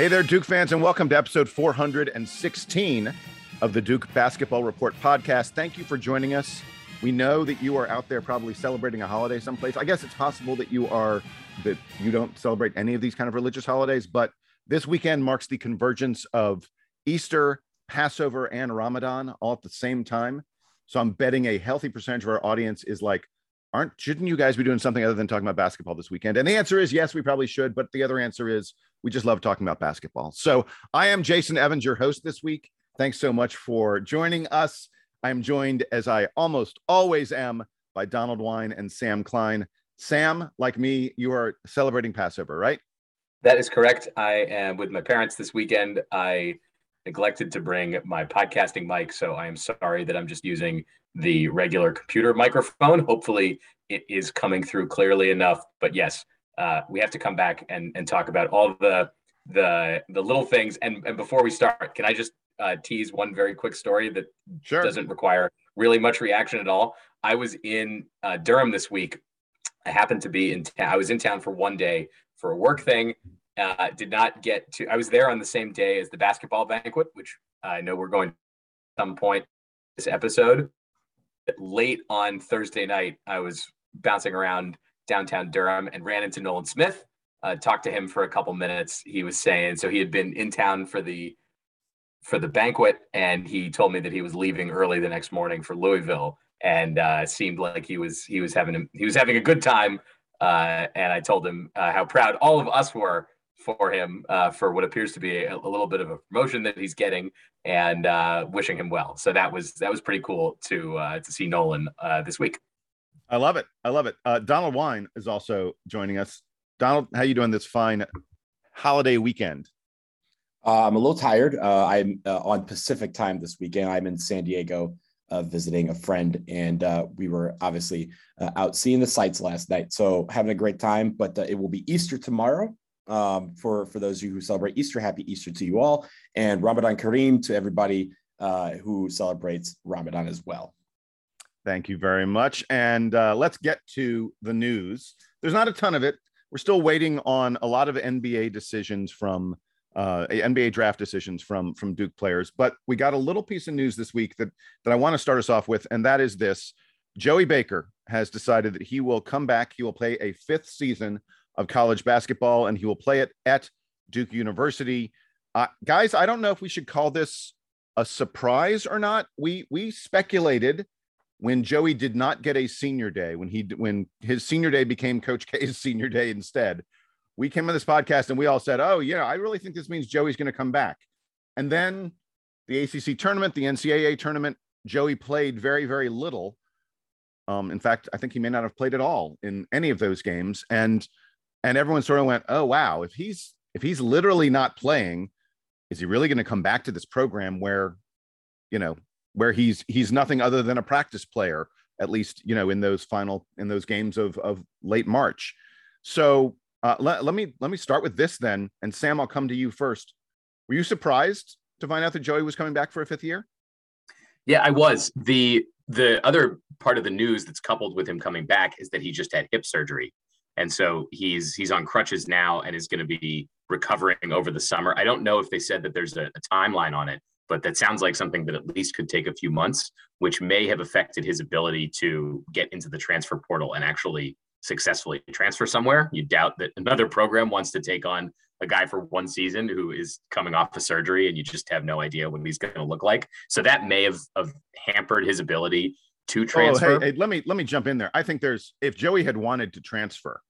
Hey there, Duke fans, and welcome to episode 416 of the Duke Basketball Report podcast. Thank you for joining us. We know that you are out there probably celebrating a holiday someplace. I guess it's possible that you are that you don't celebrate any of these kind of religious holidays, but this weekend marks the convergence of Easter, Passover, and Ramadan all at the same time. So I'm betting a healthy percentage of our audience is like, aren't shouldn't you guys be doing something other than talking about basketball this weekend? And the answer is yes, we probably should, but the other answer is we just love talking about basketball. So I am Jason Evans, your host this week. Thanks so much for joining us. I am joined, as I almost always am, by Donald Wine and Sam Klein. Sam, like me, you are celebrating Passover, right? That is correct. I am with my parents this weekend. I neglected to bring my podcasting mic, so I am sorry that I'm just using the regular computer microphone. Hopefully, it is coming through clearly enough. But yes, uh, we have to come back and, and talk about all the the the little things. And and before we start, can I just uh, tease one very quick story that sure. doesn't require really much reaction at all? I was in uh, Durham this week. I happened to be in. I was in town for one day for a work thing. Uh, did not get to. I was there on the same day as the basketball banquet, which I know we're going at some point this episode. Late on Thursday night, I was bouncing around downtown Durham and ran into Nolan Smith. Uh, talked to him for a couple minutes. He was saying so he had been in town for the for the banquet, and he told me that he was leaving early the next morning for Louisville, and uh, seemed like he was he was having he was having a good time. Uh, and I told him uh, how proud all of us were for him uh, for what appears to be a, a, little bit of a promotion that he's getting, and uh, wishing him well. So that was that was pretty cool to to see Nolan this week. I love it. I love it. Uh, Donald Wine is also joining us. Donald, how are you doing this fine holiday weekend? Uh, I'm a little tired. Uh, I'm uh, on Pacific time this weekend. I'm in San Diego uh, visiting a friend, and uh, we were obviously out seeing the sights last night. So having a great time. But it will be Easter tomorrow. Um, for for those of you who celebrate Easter, happy Easter to you all, and Ramadan Kareem to everybody who celebrates Ramadan as well. Thank you very much. And uh, let's get to the news. There's not a ton of it. We're still waiting on a lot of NBA decisions from uh, NBA draft decisions from from Duke players, but we got a little piece of news this week that that I want to start us off with, and that is this: Joey Baker has decided that he will come back. He will play a fifth season of college basketball, and he will play it at Duke University. Uh, guys, I don't know if we should call this a surprise or not. We we speculated when Joey did not get a senior day, when he when his senior day became Coach K's senior day instead, we came on this podcast and we all said, "Oh, yeah, I really think this means Joey's going to come back." And then the ACC tournament, the NCAA tournament, Joey played very very little. Um, in fact, I think he may not have played at all in any of those games, and and everyone sort of went, "Oh, wow! If he's if he's literally not playing, is he really going to come back to this program where, you know, where he's he's nothing other than a practice player at least you know in those final in those games of of late march. So uh, let, let me let me start with this then and sam i'll come to you first. Were you surprised to find out that joey was coming back for a fifth year? Yeah i was. The the other part of the news that's coupled with him coming back is that he just had hip surgery. And so he's he's on crutches now and is going to be recovering over the summer. I don't know if they said that there's a, a timeline on it but that sounds like something that at least could take a few months, which may have affected his ability to get into the transfer portal and actually successfully transfer somewhere. You doubt that another program wants to take on a guy for one season who is coming off a surgery and you just have no idea what he's going to look like. So that may have, have hampered his ability to transfer. Oh, hey, hey, let me let me jump in there. I think there's if Joey had wanted to transfer,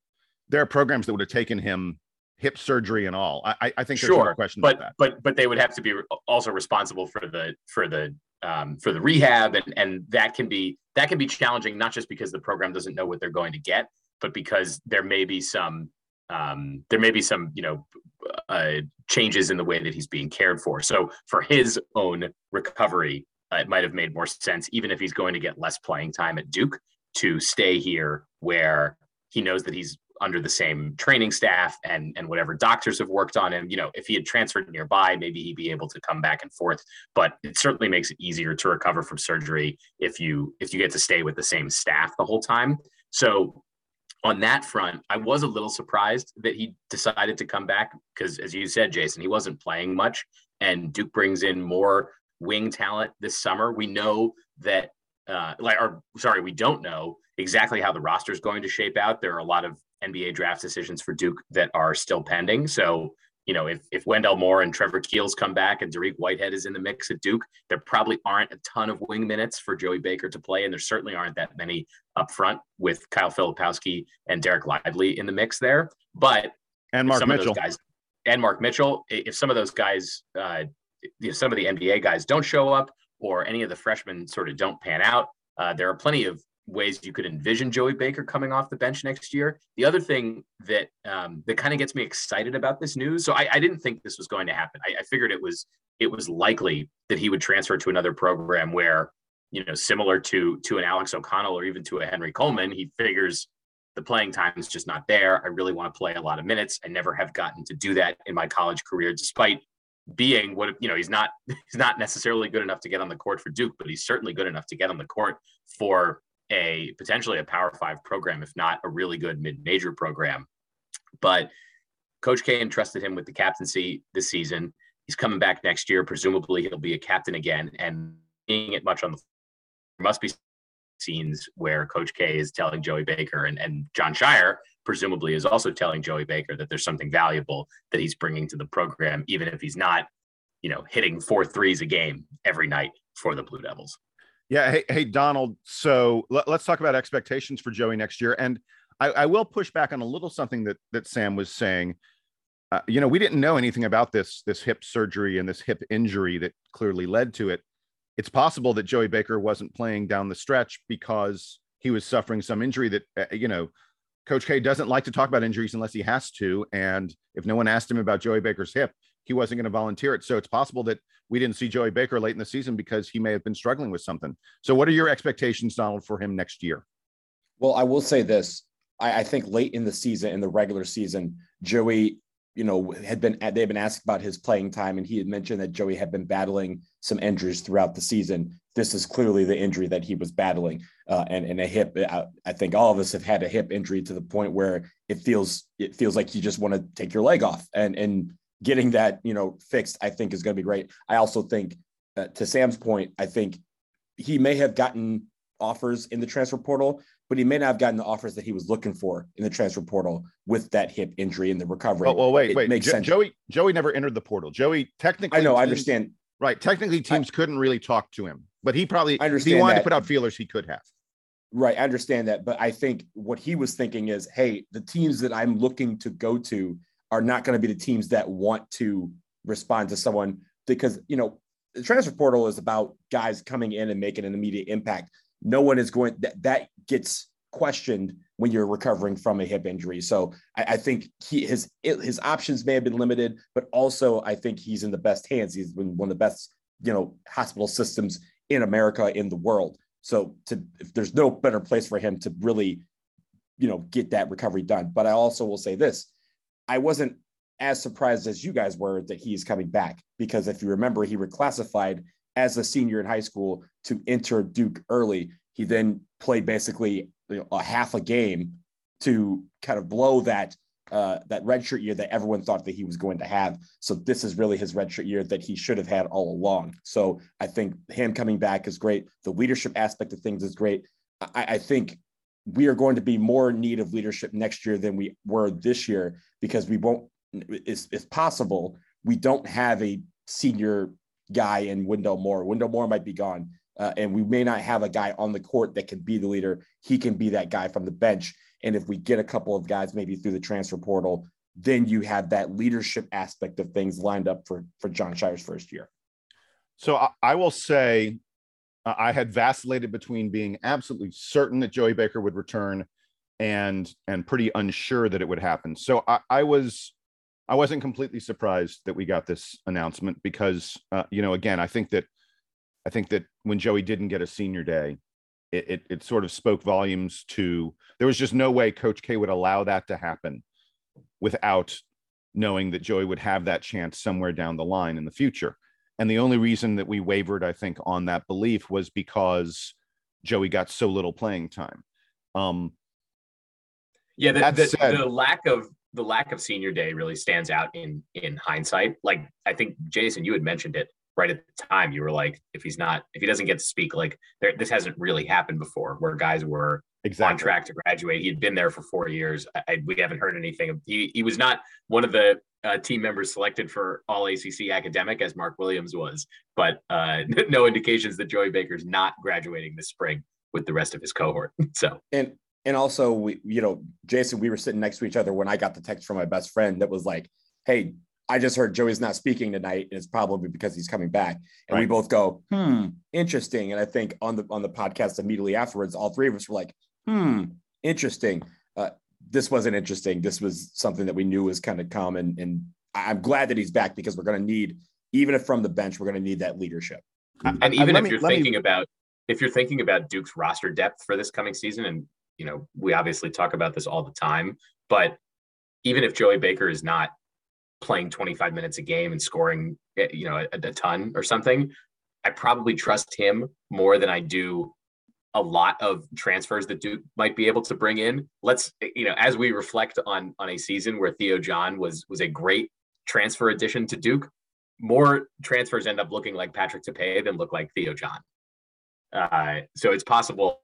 there are programs that would have taken him hip surgery and all. I, I think there's sure, no question but, about that. But but they would have to be also responsible for the for the um, for the rehab and and that can be that can be challenging not just because the program doesn't know what they're going to get, but because there may be some um, there may be some you know uh, changes in the way that he's being cared for. So for his own recovery, uh, it might have made more sense, even if he's going to get less playing time at Duke, to stay here where he knows that he's under the same training staff and and whatever doctors have worked on him you know if he had transferred nearby maybe he'd be able to come back and forth but it certainly makes it easier to recover from surgery if you if you get to stay with the same staff the whole time so on that front, I was a little surprised that he decided to come back because, as you said, Jason, he wasn't playing much, and Duke brings in more wing talent this summer. We know that, uh, like, or sorry, we don't know exactly how the roster is going to shape out. There are a lot of NBA draft decisions for Duke that are still pending. So, you know, if, if Wendell Moore and Trevor Keels come back and Dariq Whitehead is in the mix at Duke, there probably aren't a ton of wing minutes for Joey Baker to play. And there certainly aren't that many up front with Kyle Filipowski and Dereck Lively in the mix there. But and Mark Mitchell. guys and Mark Mitchell, if some of those guys, uh, if some of the NBA guys don't show up or any of the freshmen sort of don't pan out, uh, there are plenty of ways you could envision Joey Baker coming off the bench next year. The other thing that um, that kind of gets me excited about this news, so I, I didn't think this was going to happen. I, I, figured it was it was likely that he would transfer to another program where, you know, similar to to an Alex O'Connell or even to a Henry Coleman, he figures the playing time is just not there. I really want to play a lot of minutes. I never have gotten to do that in my college career, despite being what you know he's not he's not necessarily good enough to get on the court for Duke, but he's certainly good enough to get on the court for a potentially a Power Five program, if not a really good mid-major program. But Coach K entrusted him with the captaincy this season. He's coming back next year. Presumably, he'll be a captain again. And seeing it much on the must be scenes where Coach K is telling Joey Baker and, and Jon Scheyer presumably is also telling Joey Baker that there's something valuable that he's bringing to the program, even if he's not, you know, hitting four threes a game every night for the Blue Devils. Yeah. Hey, hey Donald. So let, us talk about expectations for Joey next year. And I, I, will push back on a little something that that Sam was saying. Uh, you know, we didn't know anything about this this hip surgery and this hip injury that clearly led to it. It's possible that Joey Baker wasn't playing down the stretch because he was suffering some injury that uh, you know Coach K doesn't like to talk about injuries unless he has to. And if no one asked him about Joey Baker's hip, he wasn't going to volunteer it. So it's possible that we didn't see Joey Baker late in the season because he may have been struggling with something. So, what are your expectations, Donald, for him next year? Well, I will say this. I, I think late in the season, in the regular season, Joey, you know, had been they've been asked about his playing time, and he had mentioned that Joey had been battling some injuries throughout the season. This is clearly the injury that he was battling, uh, and and a hip. I, I think all of us have had a hip injury to the point where it feels it feels like you just want to take your leg off, and and getting that you know fixed, I think is going to be great. I also think, uh, to Sam's point, I think he may have gotten offers in the transfer portal, but he may not have gotten the offers that he was looking for in the transfer portal with that hip injury and the recovery. Oh, well, wait, it wait. Makes jo- sense. Joey, Joey never entered the portal. Joey technically, I know, teams, I understand. Right, technically, teams I, couldn't really talk to him, but he probably, I understand if he wanted that. to put out feelers, he could have. Right, I understand that, but I think what he was thinking is, hey, the teams that I'm looking to go to are not going to be the teams that want to respond to someone because you know the transfer portal is about guys coming in and making an immediate impact. No one is going that that gets questioned when you're recovering from a hip injury. So I, I think he his his options may have been limited, but also I think he's in the best hands. He's been one of the best you know hospital systems in America in the world. So to if there's no better place for him to really you know get that recovery done. But I also will say this I wasn't as surprised as you guys were that he's coming back because if you remember, he reclassified as a senior in high school to enter Duke early. He then played basically a half a game to kind of blow that uh, that redshirt year that everyone thought that he was going to have. So this is really his redshirt year that he should have had all along. So I think him coming back is great. The leadership aspect of things is great. I, I think we are going to be more in need of leadership next year than we were this year because we won't it's, it's possible we don't have a senior guy in Wendell Moore. Wendell Moore might be gone. Uh, and we may not have a guy on the court that can be the leader. He can be that guy from the bench. And if we get a couple of guys maybe through the transfer portal, then you have that leadership aspect of things lined up for for Jon Scheyer's first year. So I, I will say uh, I had vacillated between being absolutely certain that Joey Baker would return and and pretty unsure that it would happen. So I, I was I wasn't completely surprised that we got this announcement because uh, you know again I think that I think that when Joey didn't get a senior day, it, it, it sort of spoke volumes to there was just no way Coach K would allow that to happen without knowing that Joey would have that chance somewhere down the line in the future. And the only reason that we wavered, I think, on that belief was because Joey got so little playing time. Um, Yeah, the, the, said, the lack of the lack of senior day really stands out in in hindsight. Like I think Jason, you had mentioned it right at the time. You were like, if he's not, if he doesn't get to speak, like there, this hasn't really happened before, where guys were exactly. on track to graduate. He had been there for four years. I, we haven't heard anything. He he was not one of the uh, team members selected for All ACC academic as Mark Williams was, but uh, no indications that Joey Baker's not graduating this spring with the rest of his cohort. So and and also we you know Jason, we were sitting next to each other when I got the text from my best friend that was like, "Hey, I just heard Joey's not speaking tonight, and it's probably because he's coming back." And right. we both go, "Hmm, interesting." And I think on the on the podcast immediately afterwards, all three of us were like, "Hmm, interesting." This wasn't interesting. This was something that we knew was kind of common, and I'm glad that he's back because we're going to need, even if from the bench, we're going to need that leadership. And even if me, you're thinking me... about if you're thinking about Duke's roster depth for this coming season, and you know we obviously talk about this all the time, but even if Joey Baker is not playing 25 minutes a game and scoring, eh, you know, a, a ton or something, I probably trust him more than I do a lot of transfers that Duke might be able to bring in. Let's you know, as we reflect on on a season where Theo John was was a great transfer addition to Duke, more transfers end up looking like Patrick Tape than look like Theo John. Uh, so it's possible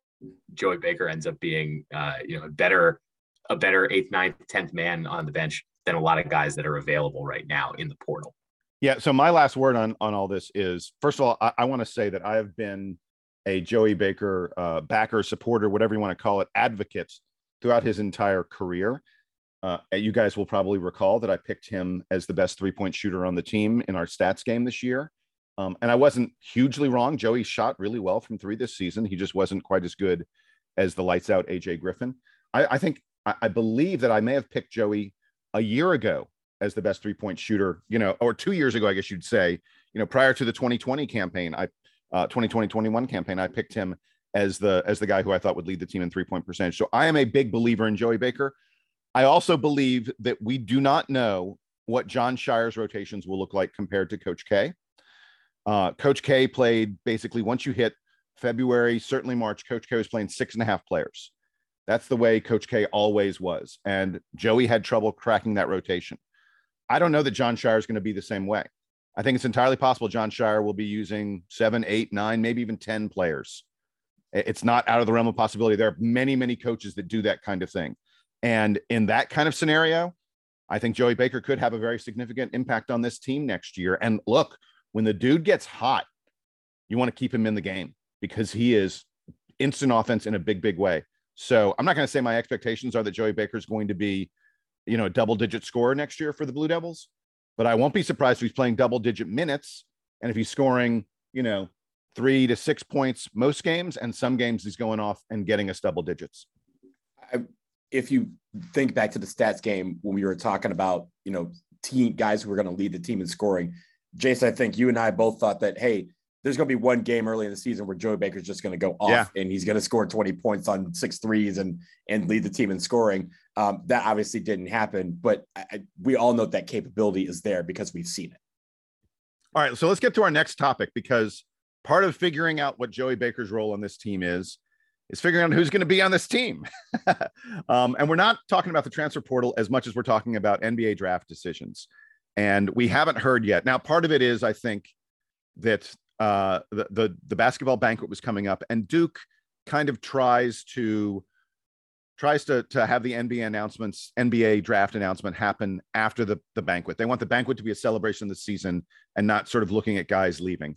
Joey Baker ends up being uh, you know a better a better eighth, ninth, tenth man on the bench than a lot of guys that are available right now in the portal. Yeah. So my last word on on all this is first of all, I, I want to say that I have been a Joey Baker uh, backer, supporter, whatever you want to call it, advocate throughout his entire career. Uh, you guys will probably recall that I picked him as the best three point shooter on the team in our stats game this year. Um, and I wasn't hugely wrong. Joey shot really well from three this season. He just wasn't quite as good as the lights out AJ Griffin. I, I think, I, I believe that I may have picked Joey a year ago as the best three point shooter, you know, or two years ago, I guess you'd say, you know, prior to the 2020 campaign. I uh, 2020-21 campaign, I picked him as the as the guy who I thought would lead the team in three point percentage. So I am a big believer in Joey Baker. I also believe that we do not know what Jon Scheyer's rotations will look like compared to Coach K. Uh, Coach K played basically once you hit February, certainly March. Coach K was playing six and a half players. That's the way Coach K always was, and Joey had trouble cracking that rotation. I don't know that Jon Scheyer is going to be the same way. I think it's entirely possible Jon Scheyer will be using seven, eight, nine, maybe even 10 players. It's not out of the realm of possibility. There are many, many coaches that do that kind of thing. And in that kind of scenario, I think Joey Baker could have a very significant impact on this team next year. And look, when the dude gets hot, you want to keep him in the game because he is instant offense in a big, big way. So I'm not going to say my expectations are that Joey Baker is going to be, you know, a double digit scorer next year for the Blue Devils but I won't be surprised if he's playing double digit minutes and if he's scoring, you know, three to six points most games, and some games he's going off and getting us double digits. I, if you think back to the stats game when we were talking about, you know, team guys who were going to lead the team in scoring, Jason, I think you and I both thought that, hey, there's going to be one game early in the season where Joey Baker's just going to go off yeah. and he's going to score 20 points on six threes and and lead the team in scoring. Um, that obviously didn't happen, but I, we all know that capability is there because we've seen it. All right, so let's get to our next topic because part of figuring out what Joey Baker's role on this team is is figuring out who's going to be on this team. um, and we're not talking about the transfer portal as much as we're talking about NBA draft decisions. And we haven't heard yet. Now, part of it is, I think, that uh, the, the the basketball banquet was coming up, and Duke kind of tries to tries to to have the NBA announcements, NBA draft announcement happen after the the banquet. They want the banquet to be a celebration of the season and not sort of looking at guys leaving.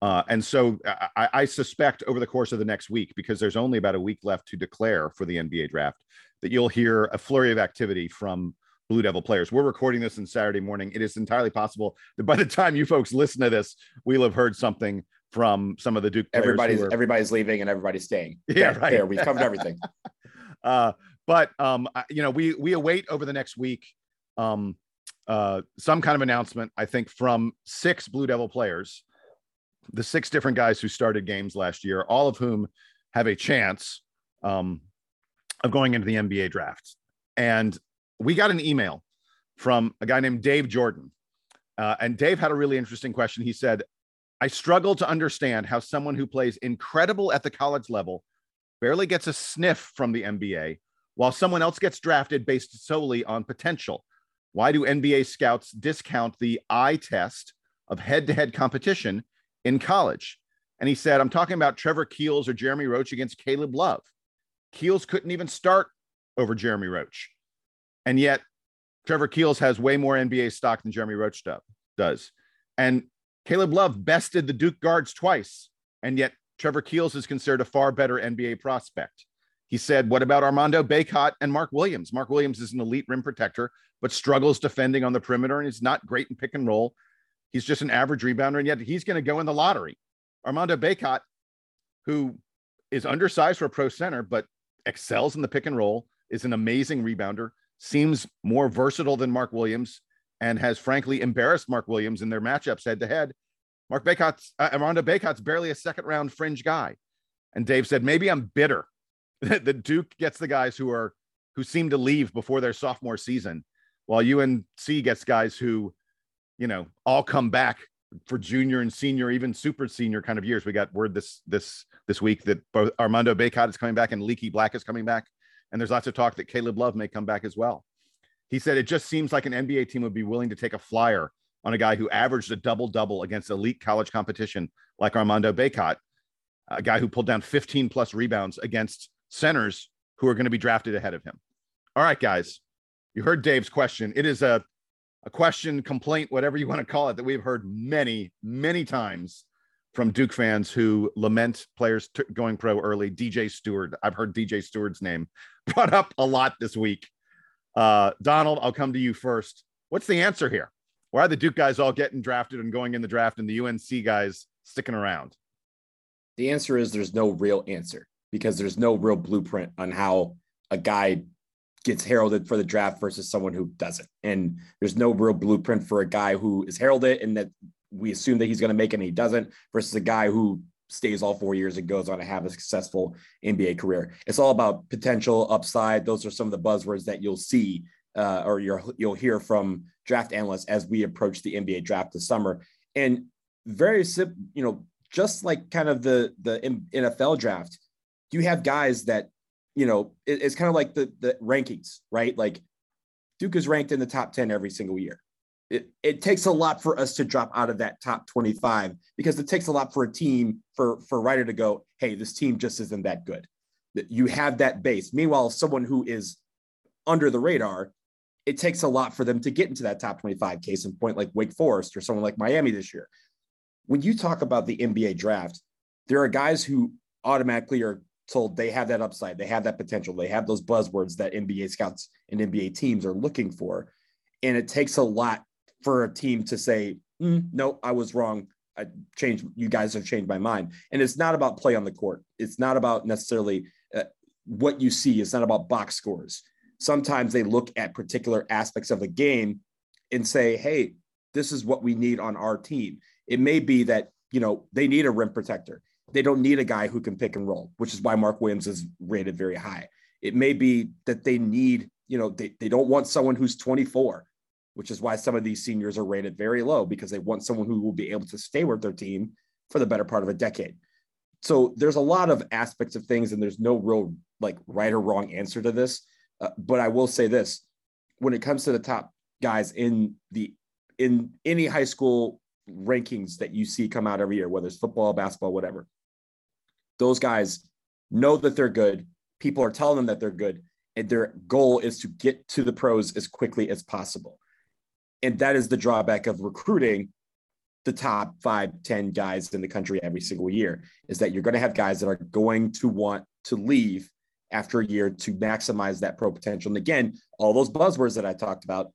Uh, and so I, I, suspect over the course of the next week, because there's only about a week left to declare for the NBA draft, that you'll hear a flurry of activity from Blue Devil players. We're recording this on Saturday morning. It is entirely possible that by the time you folks listen to this, we'll have heard something from some of the Duke. Everybody's are... everybody's leaving and everybody's staying. Yeah, there, right. There, we've covered everything. uh, but um, you know, we we await over the next week um, uh, some kind of announcement. I think from six Blue Devil players, the six different guys who started games last year, all of whom have a chance um, of going into the NBA draft. And we got an email from a guy named Dave Jordan. Uh, and Dave had a really interesting question. He said, I struggle to understand how someone who plays incredible at the college level barely gets a sniff from the NBA while someone else gets drafted based solely on potential? Why do NBA scouts discount the eye test of head to head competition in college? And he said, I'm talking about Trevor Keels or Jeremy Roach against Caleb Love. Keels couldn't even start over Jeremy Roach. And yet, Trevor Keels has way more NBA stock than Jeremy Roach does. And Caleb Love bested the Duke guards twice. And yet, Trevor Keels is considered a far better NBA prospect. He said, What about Armando Bacot and Mark Williams? Mark Williams is an elite rim protector, but struggles defending on the perimeter and is not great in pick and roll. He's just an average rebounder, and yet he's going to go in the lottery. Armando Bacot, who is undersized for a pro center, but excels in the pick and roll, is an amazing rebounder, seems more versatile than Mark Williams, and has frankly embarrassed Mark Williams in their matchups head to head. Mark Bacot's, uh, Armando Bacot's barely a second round fringe guy. And Dave said, maybe I'm bitter that the Duke gets the guys who are who seem to leave before their sophomore season, while UNC gets guys who, you know, all come back for junior and senior, even super senior kind of years. We got word this this this week that both Armando Bacot is coming back and Leaky Black is coming back. And there's lots of talk that Caleb Love may come back as well. He said it just seems like an NBA team would be willing to take a flyer on a guy who averaged a double double against elite college competition like Armando Bacot, a guy who pulled down 15 plus rebounds against centers who are going to be drafted ahead of him. All right, guys, you heard Dave's question. It is a, a question, complaint, whatever you want to call it, that we've heard many, many times from Duke fans who lament players t- going pro early. DJ Steward, I've heard DJ Steward's name brought up a lot this week. Uh, Donald, I'll come to you first. What's the answer here? Why are the Duke guys all getting drafted and going in the draft and the UNC guys sticking around? The answer is there's no real answer because there's no real blueprint on how a guy gets heralded for the draft versus someone who doesn't. And there's no real blueprint for a guy who is heralded and that we assume that he's going to make it and he doesn't versus a guy who stays all four years and goes on to have a successful NBA career. It's all about potential upside. Those are some of the buzzwords that you'll see uh, or you'll hear from draft analysts as we approach the NBA draft this summer. And very simple, you know, just like kind of the the NFL draft, you have guys that you know it, it's kind of like the the rankings, right? Like Duke is ranked in the top ten every single year it, it takes a lot for us to drop out of that top 25 because it takes a lot for a team for for writer to go hey this team just isn't that good you have that base meanwhile someone who is under the radar it takes a lot for them to get into that top 25 case in point like wake forest or someone like miami this year when you talk about the nba draft there are guys who automatically are told they have that upside they have that potential they have those buzzwords that nba scouts and nba teams are looking for and it takes a lot for a team to say, mm, no, I was wrong. I changed. You guys have changed my mind. And it's not about play on the court. It's not about necessarily uh, what you see. It's not about box scores. Sometimes they look at particular aspects of the game and say, hey, this is what we need on our team. It may be that, you know, they need a rim protector. They don't need a guy who can pick and roll, which is why Mark Williams is rated very high. It may be that they need, you know, they, they don't want someone who's 24 which is why some of these seniors are rated very low because they want someone who will be able to stay with their team for the better part of a decade. So there's a lot of aspects of things, and there's no real like right or wrong answer to this. Uh, but I will say this: when it comes to the top guys in the in any high school rankings that you see come out every year, whether it's football, basketball, whatever, those guys know that they're good. People are telling them that they're good, and their goal is to get to the pros as quickly as possible and that is the drawback of recruiting the top five, 10 guys in the country every single year is that you're going to have guys that are going to want to leave after a year to maximize that pro potential. And again, all those buzzwords that I talked about,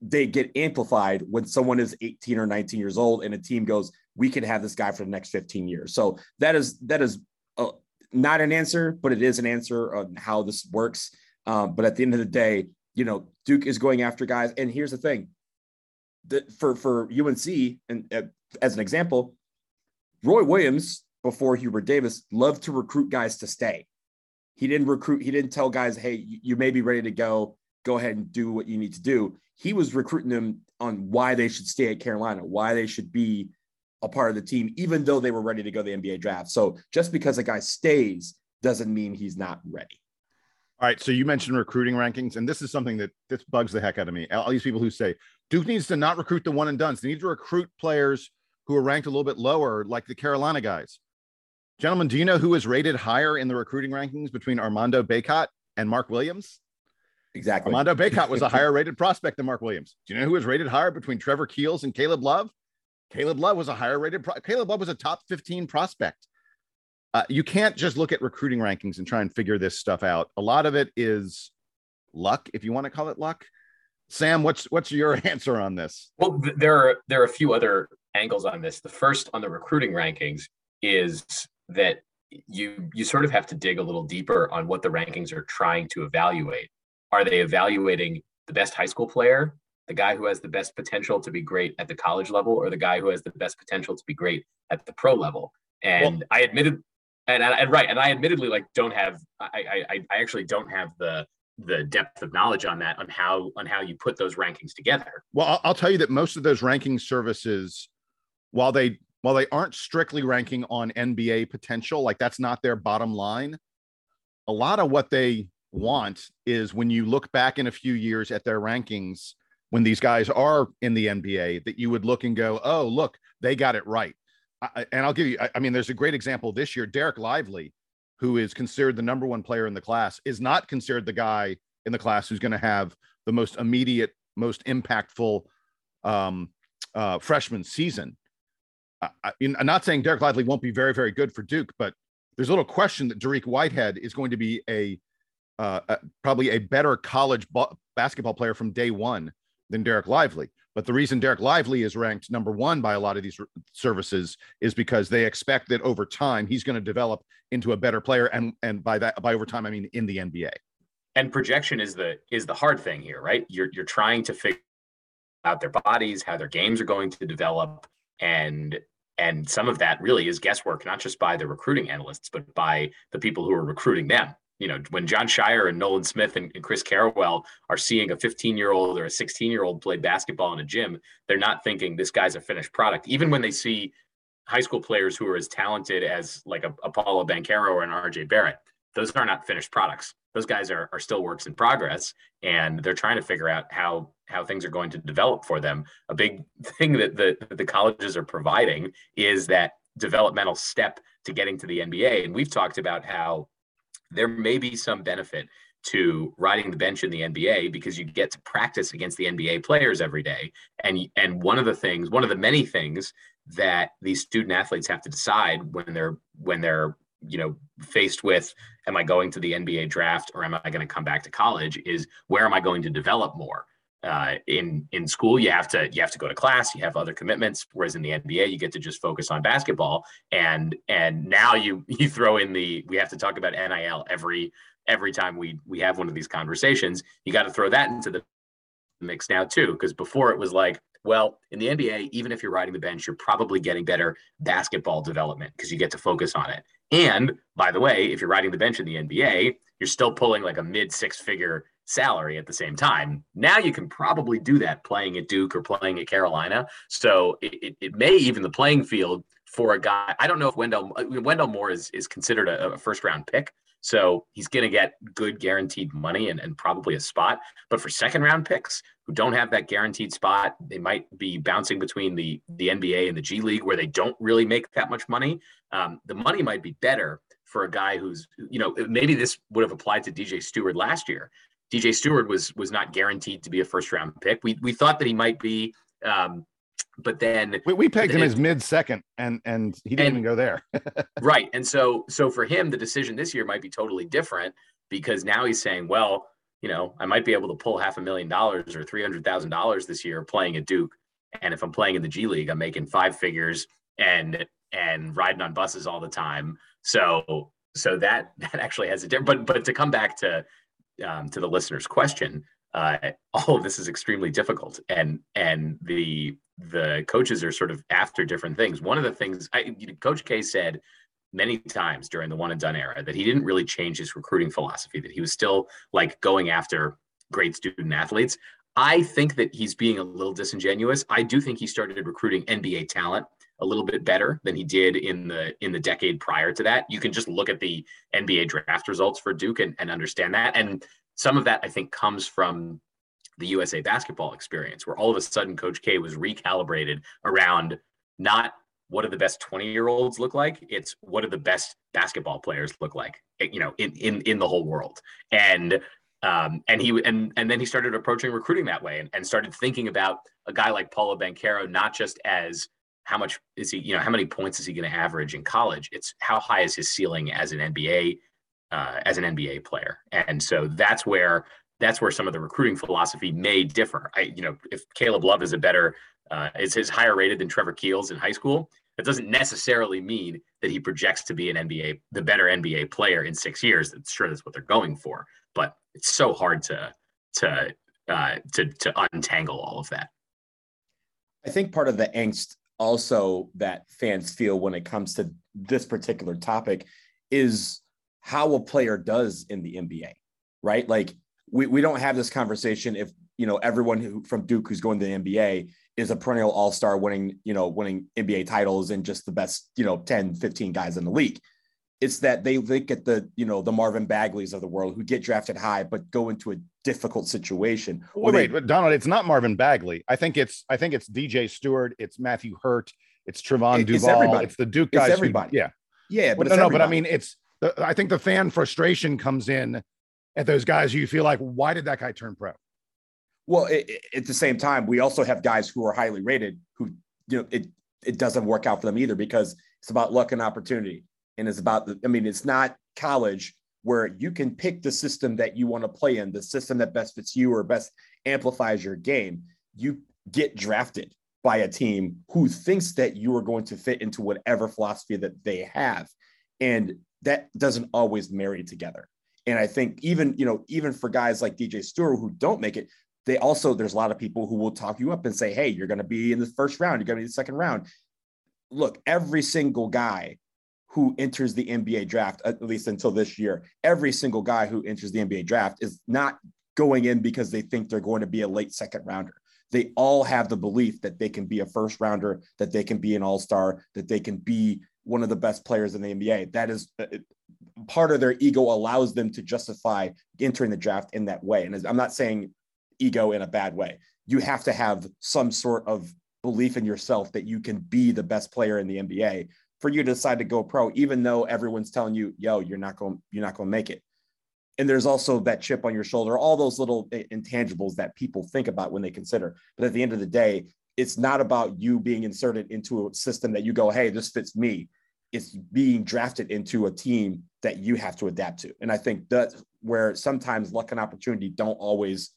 they get amplified when someone is 18 or 19 years old and a team goes, we can have this guy for the next 15 years. So that is, that is a, not an answer, but it is an answer on how this works. Um, but at the end of the day, you know, Duke is going after guys. And here's the thing that for, for UNC, and uh, as an example, Roy Williams before Hubert Davis loved to recruit guys to stay. He didn't recruit, he didn't tell guys, hey, you may be ready to go. Go ahead and do what you need to do. He was recruiting them on why they should stay at Carolina, why they should be a part of the team, even though they were ready to go the NBA draft. So just because a guy stays doesn't mean he's not ready. All right, so you mentioned recruiting rankings, and this is something that this bugs the heck out of me. All these people who say Duke needs to not recruit the one and duns; they need to recruit players who are ranked a little bit lower, like the Carolina guys. Gentlemen, do you know who is rated higher in the recruiting rankings between Armando Bacot and Mark Williams? Exactly. Armando Bacot was a higher rated prospect than Mark Williams. Do you know who was rated higher between Trevor Keels and Caleb Love? Caleb Love was a higher rated. Pro- Caleb Love was a top 15 prospect. Uh, you can't just look at recruiting rankings and try and figure this stuff out. A lot of it is luck, if you want to call it luck. Sam, what's what's your answer on this? Well, there are there are a few other angles on this. The first on the recruiting rankings is that you you sort of have to dig a little deeper on what the rankings are trying to evaluate. Are they evaluating the best high school player, the guy who has the best potential to be great at the college level, or the guy who has the best potential to be great at the pro level? And well, I admitted, and, and right, and I admittedly like don't have, I, I I actually don't have the the depth of knowledge on that on how on how you put those rankings together. Well, I'll, I'll tell you that most of those ranking services, while they while they aren't strictly ranking on NBA potential, like that's not their bottom line. A lot of what they want is when you look back in a few years at their rankings when these guys are in the NBA that you would look and go, oh, look, they got it right. I, and I'll give you, I, I mean, there's a great example this year. Dereck Lively, who is considered the number one player in the class, is not considered the guy in the class who's going to have the most immediate, most impactful um, uh, freshman season. I, am not saying Dereck Lively won't be very, very good for Duke, but there's a little question that Dariq Whitehead is going to be a uh, uh, probably a better college basketball player from day one than Dereck Lively. But the reason Dereck Lively is ranked number one by a lot of these services is because they expect that over time he's going to develop into a better player, and and by that by over time I mean in the NBA. And projection is the is the hard thing here, right? You're you're trying to figure out their bodies, how their games are going to develop, and and some of that really is guesswork, not just by the recruiting analysts, but by the people who are recruiting them you know, when Jon Scheyer and Nolan Smith and, and Chris Carrawell are seeing a 15 year old or a 16 year old play basketball in a gym, they're not thinking this guy's a finished product. Even when they see high school players who are as talented as like a, a Paolo Banchero or an RJ Barrett, those are not finished products. Those guys are, are still works in progress, and they're trying to figure out how how things are going to develop for them. A big thing that the the colleges are providing is that developmental step to getting to the NBA. And we've talked about how there may be some benefit to riding the bench in the NBA because you get to practice against the NBA players every day. And and one of the things, one of the many things that these student athletes have to decide when they're when they're you know faced with am I going to the NBA draft or am I going to come back to college is where am I going to develop more? uh, in in school you have to you have to go to class you have other commitments whereas in the nba you get to just focus on basketball and and now you you throw in the we have to talk about nil every every time we we have one of these conversations you got to throw that into the mix now too because before it was like well in the nba even if you're riding the bench you're probably getting better basketball development because you get to focus on it and by the way if you're riding the bench in the nba you're still pulling like a mid six figure salary at the same time. Now you can probably do that playing at Duke or playing at Carolina. So it, it, may even the playing field for a guy. I don't know if Wendell uh, Wendell Moore is is considered a, a first round pick. So he's going to get good guaranteed money and, and probably a spot. But for second round picks who don't have that guaranteed spot, they might be bouncing between the, the NBA and the G League where they don't really make that much money. Um, the money might be better for a guy who's, you know, maybe this would have applied to DJ Steward last year. DJ Steward was was not guaranteed to be a first round pick. We we thought that he might be, um, but then we, we pegged him as mid second, and and he didn't and, even go there. right, and so so for him, the decision this year might be totally different because now he's saying, well, you know, I might be able to pull half a million dollars or three hundred thousand dollars this year playing at Duke, and if I'm playing in the G League, I'm making five figures and and riding on buses all the time. So so that that actually has a different. But but to come back to um, to the listener's question, uh, all of this is extremely difficult, and and the the coaches are sort of after different things. One of the things I, Coach K said many times during the one and done era that he didn't really change his recruiting philosophy; that he was still like going after great student athletes. I think that he's being a little disingenuous. I do think he started recruiting NBA talent a little bit better than he did in the in the decade prior to that. You can just look at the NBA draft results for Duke and, and understand that. And some of that I think comes from the USA basketball experience, where all of a sudden Coach K was recalibrated around not what do the best 20 year olds look like it's what do the best basketball players look like eh, you know in in in the whole world and um, and he and and then he started approaching recruiting that way and, and started thinking about a guy like Paolo Banchero not just as how much is he you know how many points is he going to average in college it's how high is his ceiling as an NBA uh, as an NBA player and so that's where that's where some of the recruiting philosophy may differ I you know if Caleb Love is a better uh, is his higher rated than Trevor Keels in high school that doesn't necessarily mean that he projects to be an NBA, the better NBA player in six years. That's sure that's what they're going for, but it's so hard to to uh, to to untangle all of that. I think part of the angst also that fans feel when it comes to this particular topic is how a player does in the NBA, right? Like we, we don't have this conversation if you know everyone who from Duke who's going to the NBA is a perennial all-star winning, you know, winning NBA titles and just the best, you know, 10, 15 guys in the league. It's that they look at the, you know, the Marvin Bagleys of the world who get drafted high, but go into a difficult situation. Wait, wait, but Donald, it's not Marvin Bagley. I think it's I think it's DJ Steward, it's Matthew Hurt, it's Trevon Duval, it's, everybody. it's the Duke guys. It's everybody. Who, yeah. Yeah, but no, no, but I mean it's the, I think the fan frustration comes in at those guys who you feel like, why did that guy turn pro? Well, it, it, at the same time, we also have guys who are highly rated who, you know, it it doesn't work out for them either because it's about luck and opportunity, and it's about the. I mean, it's not college where you can pick the system that you want to play in, the system that best fits you or best amplifies your game. You get drafted by a team who thinks that you are going to fit into whatever philosophy that they have, and that doesn't always marry together. And I think even you know even for guys like DJ Steward who don't make it, they also there's a lot of people who will talk you up and say, hey, you're going to be in the first round, you're going to be in the second round. Look, every single guy who enters the NBA draft, at least until this year, every single guy who enters the NBA draft is not going in because they think they're going to be a late second rounder. They all have the belief that they can be a first rounder, that they can be an all star, that they can be one of the best players in the NBA. That is uh, part of their ego allows them to justify entering the draft in that way. And I'm not saying ego in a bad way. You have to have some sort of belief in yourself that you can be the best player in the NBA for you to decide to go pro, even though everyone's telling you, yo, you're not going, you're not going to make it. And there's also that chip on your shoulder, all those little intangibles that people think about when they consider. But at the end of the day, it's not about you being inserted into a system that you go, hey, this fits me. It's being drafted into a team that you have to adapt to. And I think that's where sometimes luck and opportunity don't always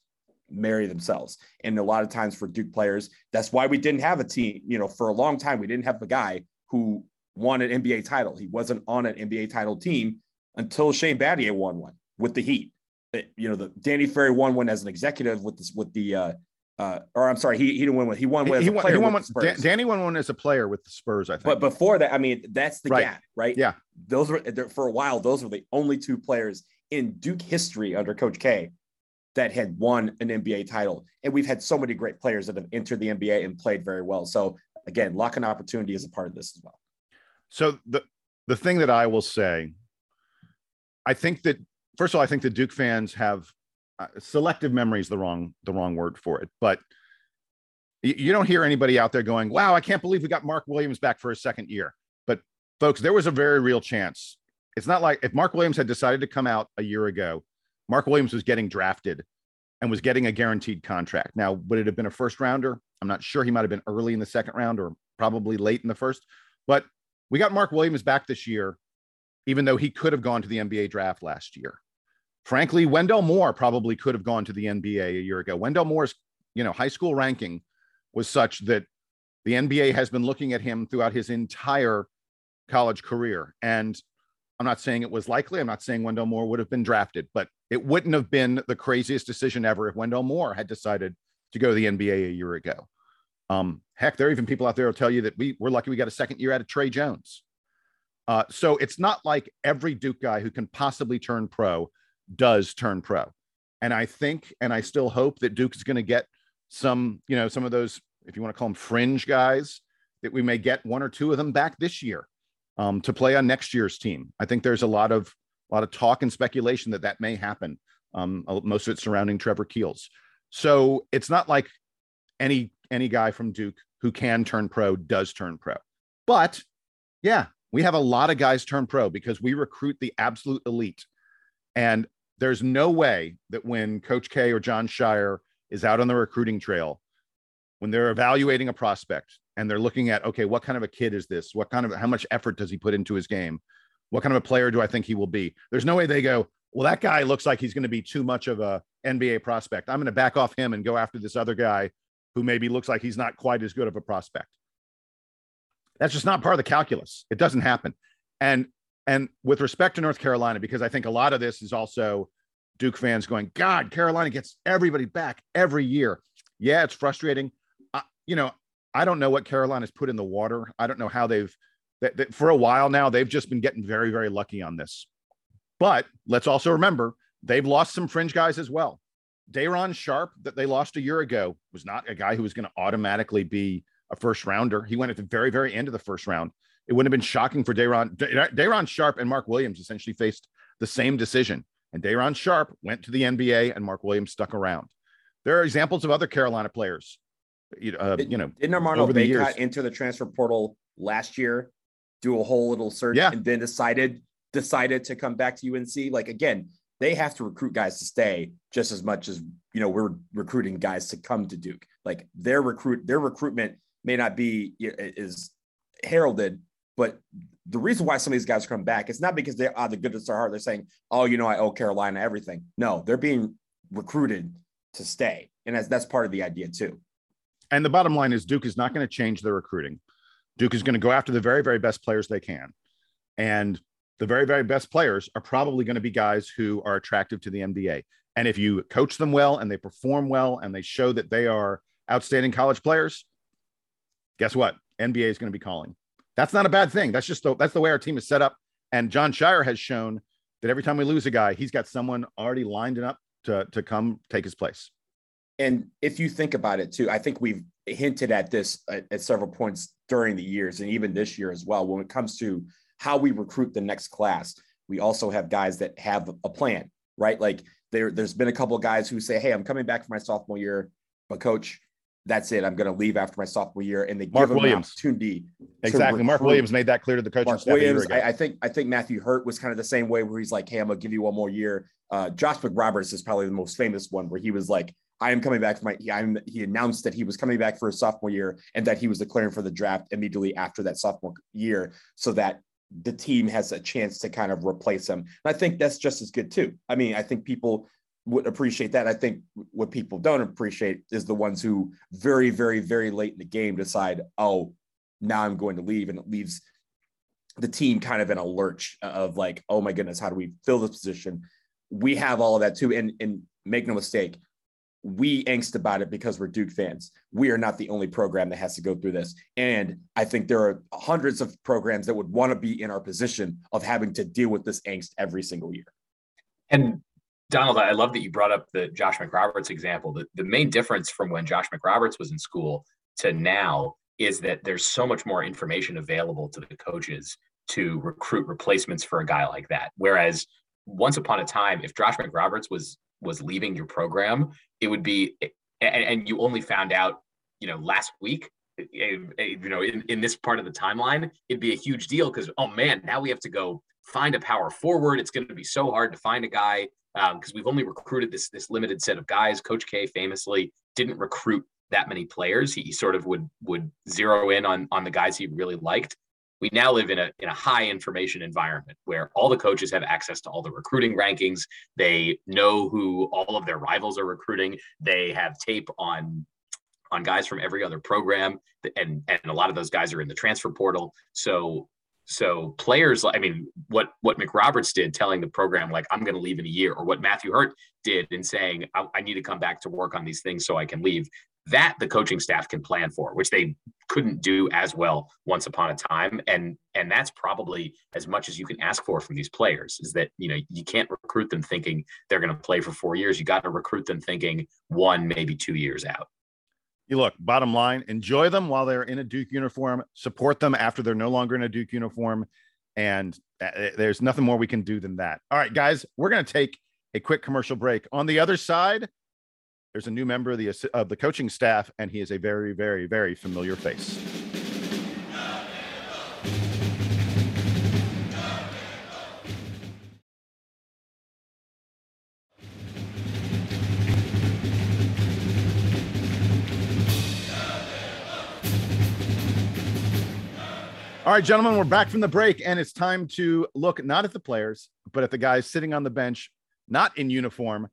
marry themselves. And a lot of times for Duke players, that's why we didn't have a team. You know, for a long time, we didn't have a guy who won an NBA title. He wasn't on an NBA title team until Shane Battier won one with the Heat. It, you know, the Danny Ferry won one as an executive with this with the uh, uh, or I'm sorry, he, he didn't win one. He won one. He, won, he won one. Danny won one as a player with the Spurs, I think. But before that, I mean, that's the right. gap, right? Yeah. Those were for a while. Those were the only two players in Duke history under Coach K that had won an NBA title. And we've had so many great players that have entered the NBA and played very well. So again, luck and opportunity is a part of this as well. So the the thing that I will say, I think that first of all, I think the Duke fans have uh, selective memory is the wrong the wrong word for it, but you, you don't hear anybody out there going, "Wow, I can't believe we got Mark Williams back for a second year." But folks, there was a very real chance. It's not like if Mark Williams had decided to come out a year ago Mark Williams was getting drafted and was getting a guaranteed contract. Now, would it have been a first rounder? I'm not sure. He might have been early in the second round or probably late in the first. But we got Mark Williams back this year, even though he could have gone to the NBA draft last year. Frankly, Wendell Moore probably could have gone to the NBA a year ago. Wendell Moore's, you know, high school ranking was such that the NBA has been looking at him throughout his entire college career. And I'm not saying it was likely. I'm not saying Wendell Moore would have been drafted, but it wouldn't have been the craziest decision ever if Wendell Moore had decided to go to the NBA a year ago. Um, heck, there are even people out there who tell you that we we're lucky we got a second year out of Tre Jones. Uh, so it's not like every Duke guy who can possibly turn pro does turn pro. And I think, and I still hope that Duke is going to get some, you know, some of those, if you want to call them fringe guys, that we may get one or two of them back this year um, to play on next year's team. I think there's a lot of a lot of talk and speculation that that may happen. Um, most of it surrounding Trevor Keels. So it's not like any any guy from Duke who can turn pro does turn pro. But yeah, we have a lot of guys turn pro because we recruit the absolute elite. And there's no way that when Coach K or Jon Scheyer is out on the recruiting trail, when they're evaluating a prospect and they're looking at, okay, what kind of a kid is this? What kind of, how much effort does he put into his game? What kind of a player do I think he will be? There's no way they go, well, that guy looks like he's going to be too much of a NBA prospect. I'm going to back off him and go after this other guy who maybe looks like he's not quite as good of a prospect. That's just not part of the calculus. It doesn't happen. And and with respect to North Carolina, because I think a lot of this is also Duke fans going, God, Carolina gets everybody back every year. Yeah, it's frustrating. Uh, you know, I don't know what Carolina's put in the water. I don't know how they've, that, that for a while now, they've just been getting very, very lucky on this. But let's also remember they've lost some fringe guys as well. Day'Ron Sharpe that they lost a year ago, was not a guy who was going to automatically be a first rounder. He went at the very, very end of the first round. It wouldn't have been shocking for Day'Ron. Day'Ron Sharpe and Mark Williams essentially faced the same decision. And Day'Ron Sharpe went to the NBA and Mark Williams stuck around. There are examples of other Carolina players. Uh, you know, didn't Armando years. enter the transfer portal last year, do a whole little search, yeah. and then decided decided to come back to UNC? Like again, they have to recruit guys to stay just as much as you know we're recruiting guys to come to Duke. Like their recruit their recruitment may not be is heralded, but the reason why some of these guys come back, it's not because they are ah, the goodness of their heart. They're saying, "Oh, you know, I owe Carolina everything." No, they're being recruited to stay, and that's that's part of the idea too. And the bottom line is, Duke is not going to change their recruiting. Duke is going to go after the very, very best players they can, and the very, very best players are probably going to be guys who are attractive to the NBA. And if you coach them well and they perform well and they show that they are outstanding college players, guess what? NBA is going to be calling. That's not a bad thing. That's just the, that's the way our team is set up. And Jon Scheyer has shown that every time we lose a guy, he's got someone already lined up to to come take his place. And if you think about it too, I think we've hinted at this at, at several points during the years and even this year as well. When it comes to how we recruit the next class, we also have guys that have a plan, right? Like there, there's been a couple of guys who say, "Hey, I'm coming back for my sophomore year, but coach, that's it. I'm going to leave after my sophomore year, and they Mark give Williams. an opportunity. Exactly. Mark Williams made that clear to the coach. Mark. Williams, I, I, think I think Matthew Hurt was kind of the same way, where he's like, "Hey, I'm going to give you one more year." Uh, Josh McRoberts is probably the most famous one, where he was like, "I am coming back for my." I'm, he announced that he was coming back for his sophomore year, and that he was declaring for the draft immediately after that sophomore year, so that the team has a chance to kind of replace him. And I think that's just as good too. I mean, I think people would appreciate that. I think what people don't appreciate is the ones who very, very, very late in the game decide, oh, now I'm going to leave. And it leaves the team kind of in a lurch of like, oh my goodness, how do we fill this position? We have all of that too. And, and make no mistake, we angst about it because we're Duke fans. We are not the only program that has to go through this. And I think there are hundreds of programs that would want to be in our position of having to deal with this angst every single year. And Donald, I love that you brought up the Josh McRoberts example. The, the main difference from when Josh McRoberts was in school to now is that there's so much more information available to the coaches to recruit replacements for a guy like that. Whereas once upon a time, if Josh McRoberts was was leaving your program, it would be, and, and you only found out, you know, last week. You know, in, in this part of the timeline, it'd be a huge deal because oh man, now we have to go find a power forward. It's going to be so hard to find a guy because um, we've only recruited this this limited set of guys. Coach K famously didn't recruit that many players. He, he sort of would would zero in on on the guys he really liked. We now live in a in a high information environment where all the coaches have access to all the recruiting rankings. They know who all of their rivals are recruiting. They have tape on on guys from every other program and and a lot of those guys are in the transfer portal so so players, I mean, what what McRoberts did, telling the program like I'm going to leave in a year, or what Matthew Hurt did in saying I, I, need to come back to work on these things so I can leave. That the coaching staff can plan for, which they couldn't do as well once upon a time, and and that's probably as much as you can ask for from these players. Is that you know you can't recruit them thinking they're going to play for four years. You got to recruit them thinking one maybe two years out. You look, bottom line, enjoy them while they're in a Duke uniform, support them after they're no longer in a Duke uniform. And uh, there's nothing more we can do than that. All right, guys, we're going to take a quick commercial break. On the other side, there's a new member of the of the coaching staff, and he is a very, very, very familiar face. All right, gentlemen, we're back from the break, and it's time to look not at the players, but at the guys sitting on the bench, not in uniform.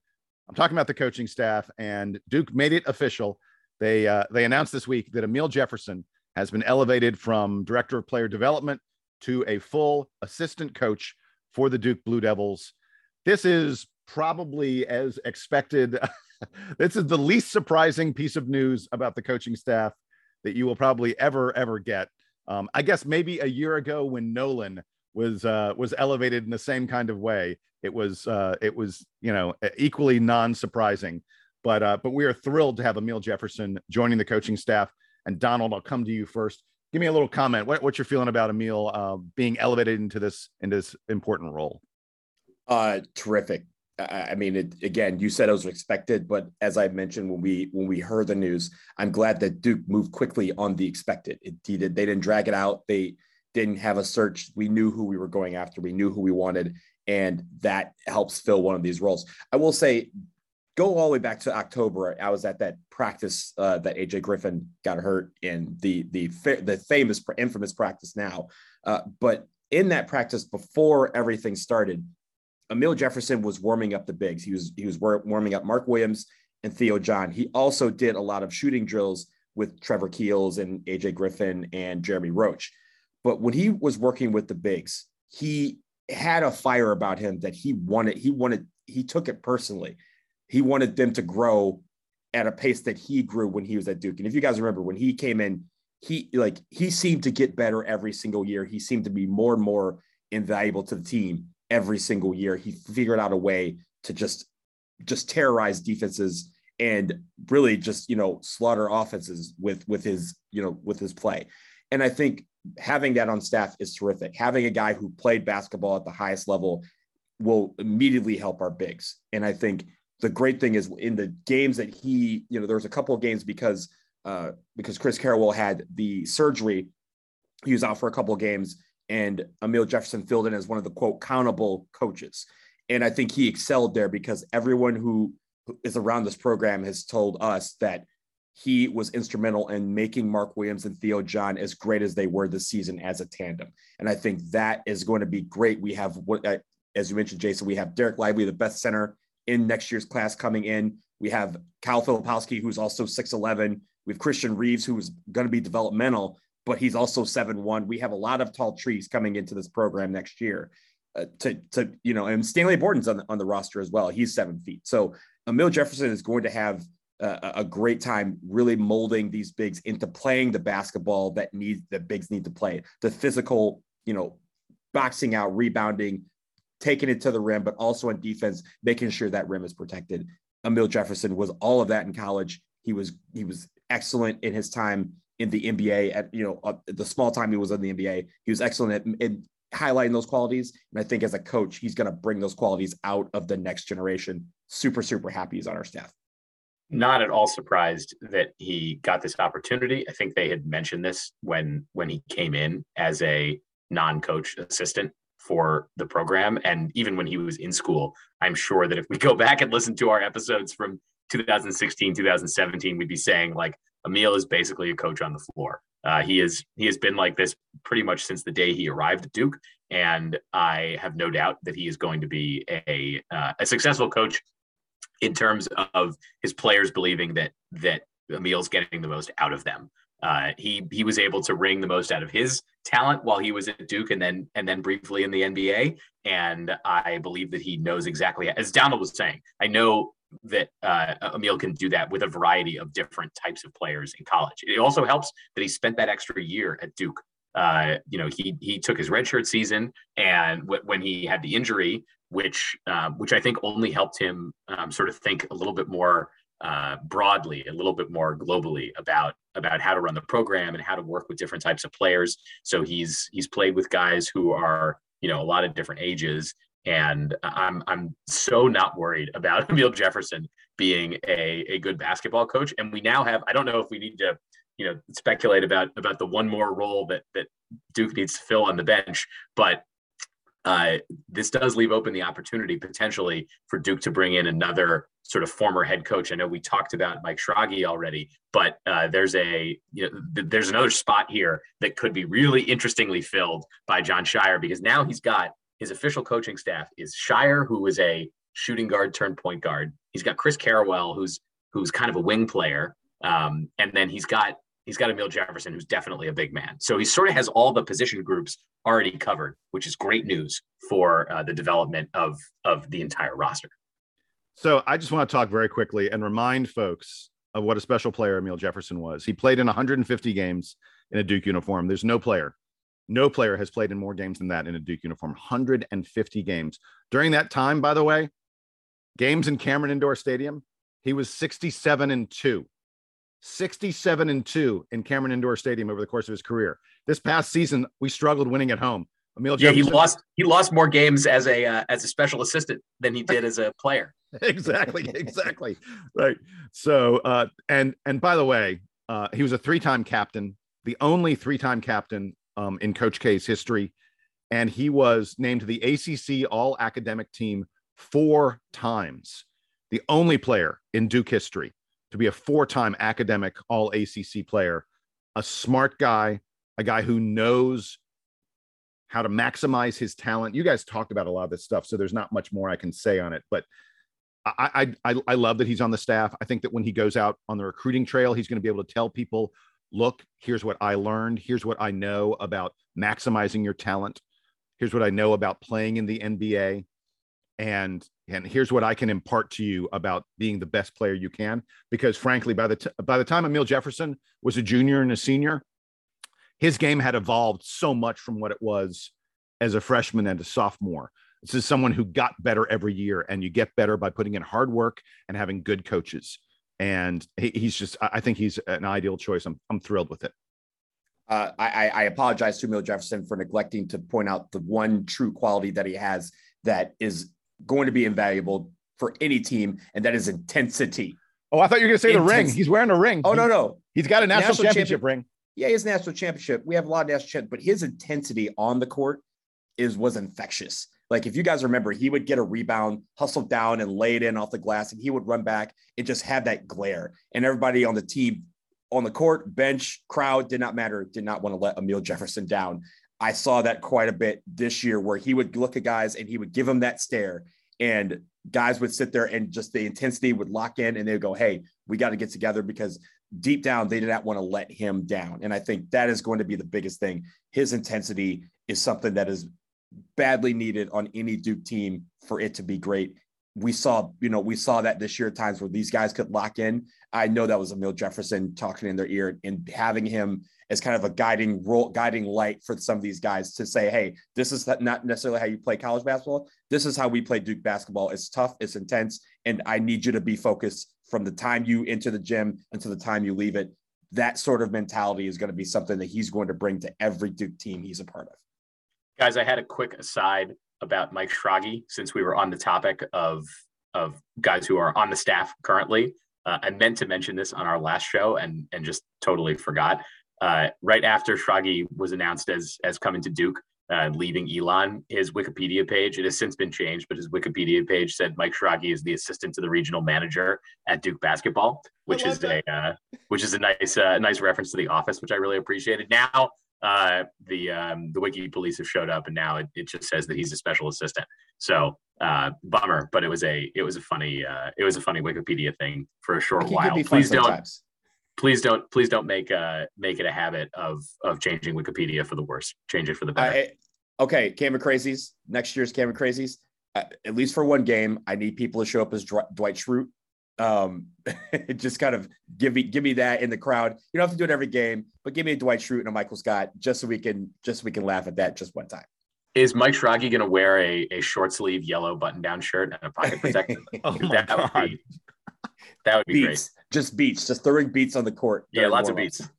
I'm talking about the coaching staff, and Duke made it official. They uh, they announced this week that Amile Jefferson has been elevated from director of player development to a full assistant coach for the Duke Blue Devils. This is probably as expected. this is the least surprising piece of news about the coaching staff that you will probably ever ever get. Um, I guess maybe a year ago when Nolan was uh, was elevated in the same kind of way, it was uh, it was you know equally non-surprising. But uh, but we are thrilled to have Amile Jefferson joining the coaching staff. And Donald, I'll come to you first. Give me a little comment. What, what you're feeling about Amile uh, being elevated into this into this important role? Uh, terrific. I mean, it, again, you said it was expected, but as I mentioned when we when we heard the news, I'm glad that Duke moved quickly on the expected. It, they didn't drag it out. They didn't have a search. We knew who we were going after. We knew who we wanted, and that helps fill one of these roles. I will say, go all the way back to October. I was at that practice uh, that AJ Griffin got hurt in the the the famous infamous practice now, uh, but in that practice before everything started Amile Jefferson was warming up the bigs. He was he was warming up Mark Williams and Theo John. He also did a lot of shooting drills with Trevor Keels and AJ Griffin and Jeremy Roach. But when he was working with the bigs, he had a fire about him that he wanted. He wanted. He took it personally. He wanted them to grow at a pace that he grew when he was at Duke. And if you guys remember, when he came in, he like he seemed to get better every single year. He seemed to be more and more invaluable to the team every single year. He figured out a way to just just terrorize defenses and really just you know slaughter offenses with with his you know with his play. And I think having that on staff is terrific. Having a guy who played basketball at the highest level will immediately help our bigs. And I think the great thing is in the games that he, you know, there was a couple of games because uh, because Chris Carrawell had the surgery, he was out for a couple of games and Amile Jefferson filled in as one of the quote countable coaches. And I think he excelled there because everyone who is around this program has told us that he was instrumental in making Mark Williams and Theo John as great as they were this season as a tandem. And I think that is going to be great. We have what, uh, as you mentioned, Jason, we have Dereck Lively, the best center in next year's class coming in. We have Kyle Filipowski, who's also 6'11. We have Christian Reeves, who's going to be developmental but he's also seven one. We have a lot of tall trees coming into this program next year. Uh, to to you know, and Stanley Borden's on the, on the roster as well. He's seven feet. So Amile Jefferson is going to have a, great time really molding these bigs into playing the basketball that needs the bigs need to play. The physical, you know, boxing out, rebounding, taking it to the rim, but also on defense, making sure that rim is protected. Amile Jefferson was all of that in college. He was he was excellent in his time in the NBA at you know uh, the small time he was in the NBA. He was excellent at, in highlighting those qualities, and I think as a coach, he's going to bring those qualities out of the next generation. Super super happy he's on our staff. Not at all surprised that he got this opportunity. I think they had mentioned this when when he came in as a non-coach assistant for the program and even when he was in school i'm sure that if we go back and listen to our episodes from 2016 2017 we'd be saying like Amile is basically a coach on the floor. Uh, he is he has been like this pretty much since the day he arrived at Duke, and I have no doubt that he is going to be a uh, a successful coach in terms of his players believing that that Amile's getting the most out of them. Uh, he he was able to wring the most out of his talent while he was at Duke, and then and then briefly in the NBA. And I believe that he knows exactly as Donald was saying. I know that uh, Amile can do that with a variety of different types of players in college. It also helps that he spent that extra year at Duke. Uh, you know, he he took his redshirt season, and w- when he had the injury, which um, which I think only helped him um, sort of think a little bit more uh, broadly, a little bit more globally about about how to run the program and how to work with different types of players. So he's he's played with guys who are you know a lot of different ages, and I'm I'm so not worried about Amile Jefferson being a a good basketball coach. And we now have I don't know if we need to you know speculate about about the one more role that that Duke needs to fill on the bench, but uh, this does leave open the opportunity potentially for Duke to bring in another sort of former head coach. I know we talked about Mike Schrage already, but uh, there's a you know th- there's another spot here that could be really interestingly filled by Jon Scheyer because now he's got his official coaching staff is Scheyer, who is a shooting guard turned point guard. He's got Chris Carrawell, who's who's kind of a wing player, um, and then he's got he's got Amile Jefferson, who's definitely a big man. So he sort of has all the position groups already covered, which is great news for uh, the development of of the entire roster. So I just want to talk very quickly and remind folks of what a special player Amile Jefferson was. He played in 150 games in a Duke uniform. There's no player, no player has played in more games than that in a Duke uniform. 150 games. During that time, by the way, games in Cameron Indoor Stadium, he was 67 and 2. 67 and 2 in Cameron Indoor Stadium over the course of his career. This past season, we struggled winning at home. Amile yeah, Jefferson, he lost he lost more games as a uh, as a special assistant than he did as a player. exactly, exactly. right. So uh and and by the way, uh he was a three-time captain, the only three-time captain um in Coach K's history and he was named to the ACC All Academic Team four times. The only player in Duke history to be a four-time academic All ACC player, a smart guy, a guy who knows how to maximize his talent. You guys talked about a lot of this stuff, so there's not much more I can say on it. But I I I love that he's on the staff. I think that when he goes out on the recruiting trail, he's going to be able to tell people, look, here's what I learned. Here's what I know about maximizing your talent. Here's what I know about playing in the NBA. And and here's what I can impart to you about being the best player you can. Because frankly, by the t- by the time Amile Jefferson was a junior and a senior, his game had evolved so much from what it was as a freshman and a sophomore. This is someone who got better every year, and you get better by putting in hard work and having good coaches. And he, he's just, I think he's an ideal choice. I'm, I'm thrilled with it. Uh, I, I apologize to Amile Jefferson for neglecting to point out the one true quality that he has that is going to be invaluable for any team, and that is intensity. Oh, I thought you were going to say the ring. He's wearing a ring. Oh, no, no. He's got a national, national championship champion- ring yeah, his national championship. We have a lot of national champions, but his intensity on the court is was infectious. Like if you guys remember, he would get a rebound, hustle down and lay it in off the glass, and he would run back and just have that glare. And everybody on the team, on the court, bench, crowd did not matter, did not want to let Amile Jefferson down. I saw that quite a bit this year where he would look at guys and he would give them that stare. And guys would sit there and just the intensity would lock in and they would go, Hey, we got to get together because deep down, they did not want to let him down. And I think that is going to be the biggest thing. His intensity is something that is badly needed on any Duke team for it to be great. We saw, you know, we saw that this year at times where these guys could lock in. I know that was Amile Jefferson talking in their ear and having him as kind of a guiding role, guiding light for some of these guys to say, hey, this is not necessarily how you play college basketball. This is how we play Duke basketball. It's tough, it's intense, and I need you to be focused from the time you enter the gym until the time you leave it. That sort of mentality is going to be something that he's going to bring to every Duke team he's a part of. Guys, I had a quick aside about Mike Schrage since we were on the topic of of guys who are on the staff currently. Uh, I meant to mention this on our last show and and just totally forgot. Uh, right after Schrage was announced as as coming to Duke, uh, leaving Elon. His Wikipedia page, it has since been changed, but his Wikipedia page said Mike Schrage is the assistant to the regional manager at Duke basketball, which is that. a uh, which is a nice uh, nice reference to the office, which I really appreciated. Now uh, the um, the Wiki police have showed up, and now it, it just says that he's a special assistant. So uh, bummer, but it was a it was a funny uh, it was a funny Wikipedia thing for a short while. Please don't. Sometimes please don't please don't make uh make it a habit of of changing Wikipedia for the worse. Change it for the better. Uh, okay, Cameron Crazies. Next year's Cameron Crazies. Uh, at least for one game, I need people to show up as Dr- Dwight Schrute. Um, just kind of give me give me that in the crowd. You don't have to do it every game, but give me a Dwight Schrute and a Michael Scott just so we can just so we can laugh at that just one time. Is Mike Schrage going to wear a, a short sleeve yellow button down shirt and a pocket protector? oh my God. Be, That would be beats, great. Just beats, just throwing beats on the court. Yeah, lots of warm-ups. beats.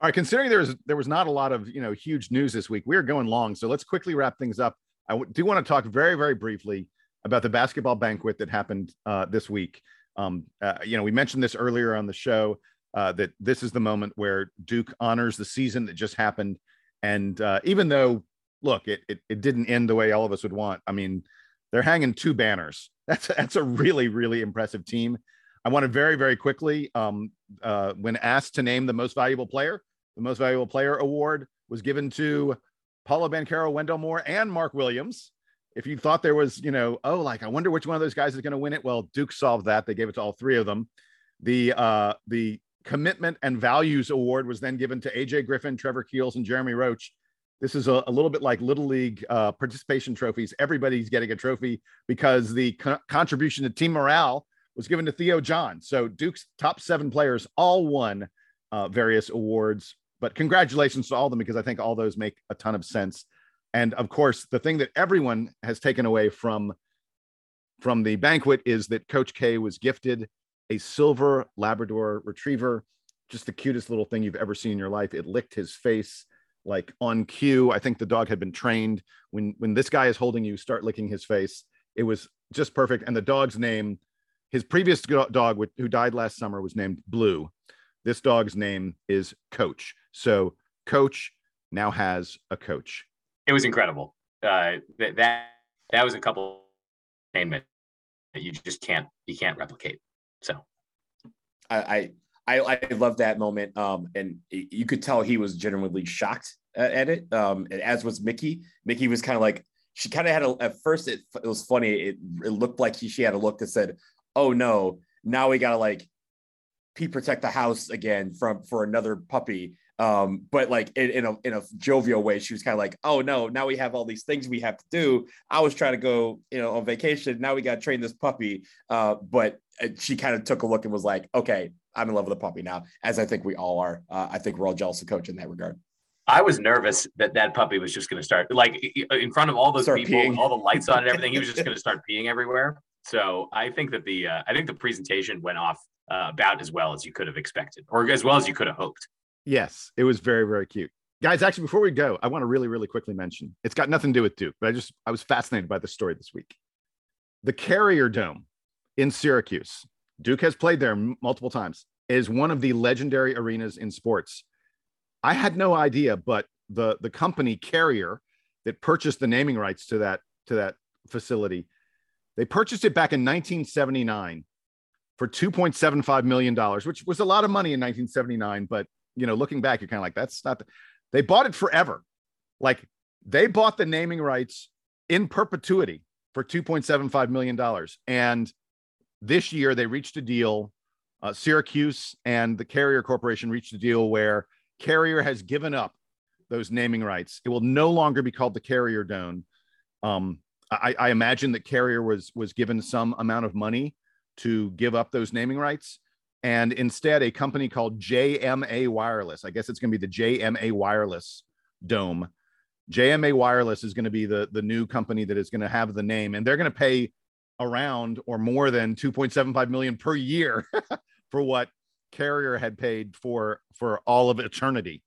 All right, considering there was there was not a lot of you know huge news this week, we are going long, so let's quickly wrap things up. I w- do want to talk very very briefly about the basketball banquet that happened uh, this week. Um, uh, you know, we mentioned this earlier on the show uh, that this is the moment where Duke honors the season that just happened, and uh, even though look, it, it it didn't end the way all of us would want. I mean, they're hanging two banners. That's that's a really really impressive team. I want to very very quickly um, uh, when asked to name the most valuable player, the most valuable player award was given to Paolo Banchero, Wendell Moore, and Mark Williams. If you thought there was, you know, oh, like I wonder which one of those guys is going to win it, well, Duke solved that. They gave it to all three of them. The uh, the commitment and values award was then given to AJ Griffin, Trevor Keels, and Jeremy Roach. This is a, a little bit like Little League uh, participation trophies. Everybody's getting a trophy because the co- contribution to team morale was given to Theo John. So Duke's top seven players all won uh, various awards. But congratulations to all of them because I think all those make a ton of sense. And of course, the thing that everyone has taken away from from the banquet is that Coach K was gifted a silver Labrador Retriever, just the cutest little thing you've ever seen in your life. It licked his face like on cue. I think the dog had been trained. When when this guy is holding you, start licking his face. It was just perfect. And the dog's name, his previous dog who died last summer was named Blue. This dog's name is Coach. So Coach now has a coach. It was incredible. Uh, that that that was a couple entertainment that you just can't you can't replicate. So I, I I I love that moment. Um, and you could tell he was genuinely shocked at, at it. Um, and as was Mickie. Mickie was kind of like she kind of had a at first it, it was funny. It, it looked like he, she had a look that said, "Oh no, now we gotta like pee protect the house again from for another puppy." Um, but like in, in a in a jovial way, she was kind of like, "Oh no, now we have all these things we have to do. I was trying to go, you know, on vacation. Now we got to train this puppy." Uh, but uh, she kind of took a look and was like, "Okay, I'm in love with the puppy now," as I think we all are. Uh, I think we're all jealous of Coach in that regard. I was nervous that that puppy was just going to start like in front of all those Start people, peeing. all the lights on and everything. He was just going to start peeing everywhere. So I think that the uh, I think the presentation went off uh, about as well as you could have expected, or as well as you could have hoped. Yes, it was very, very cute. Guys, actually, before we go, I want to really, really quickly mention it's got nothing to do with Duke, but I just I was fascinated by the story this week. The Carrier Dome in Syracuse, Duke has played there multiple times, is one of the legendary arenas in sports. I had no idea, but the the company Carrier that purchased the naming rights to that to that facility, they purchased it back in 1979 for 2.75 million dollars, which was a lot of money in 1979, but you know, looking back, you're kind of like, that's not, the... they bought it forever. Like they bought the naming rights in perpetuity for $2.75 million. And this year they reached a deal. Uh, Syracuse and the Carrier Corporation reached a deal where Carrier has given up those naming rights. It will no longer be called the Carrier Dome. Um, I, I imagine that Carrier was was given some amount of money to give up those naming rights and instead a company called JMA Wireless. I guess it's going to be the JMA Wireless Dome. JMA Wireless is going to be the the new company that is going to have the name, and they're going to pay around or more than 2.75 million per year for what Carrier had paid for for all of eternity.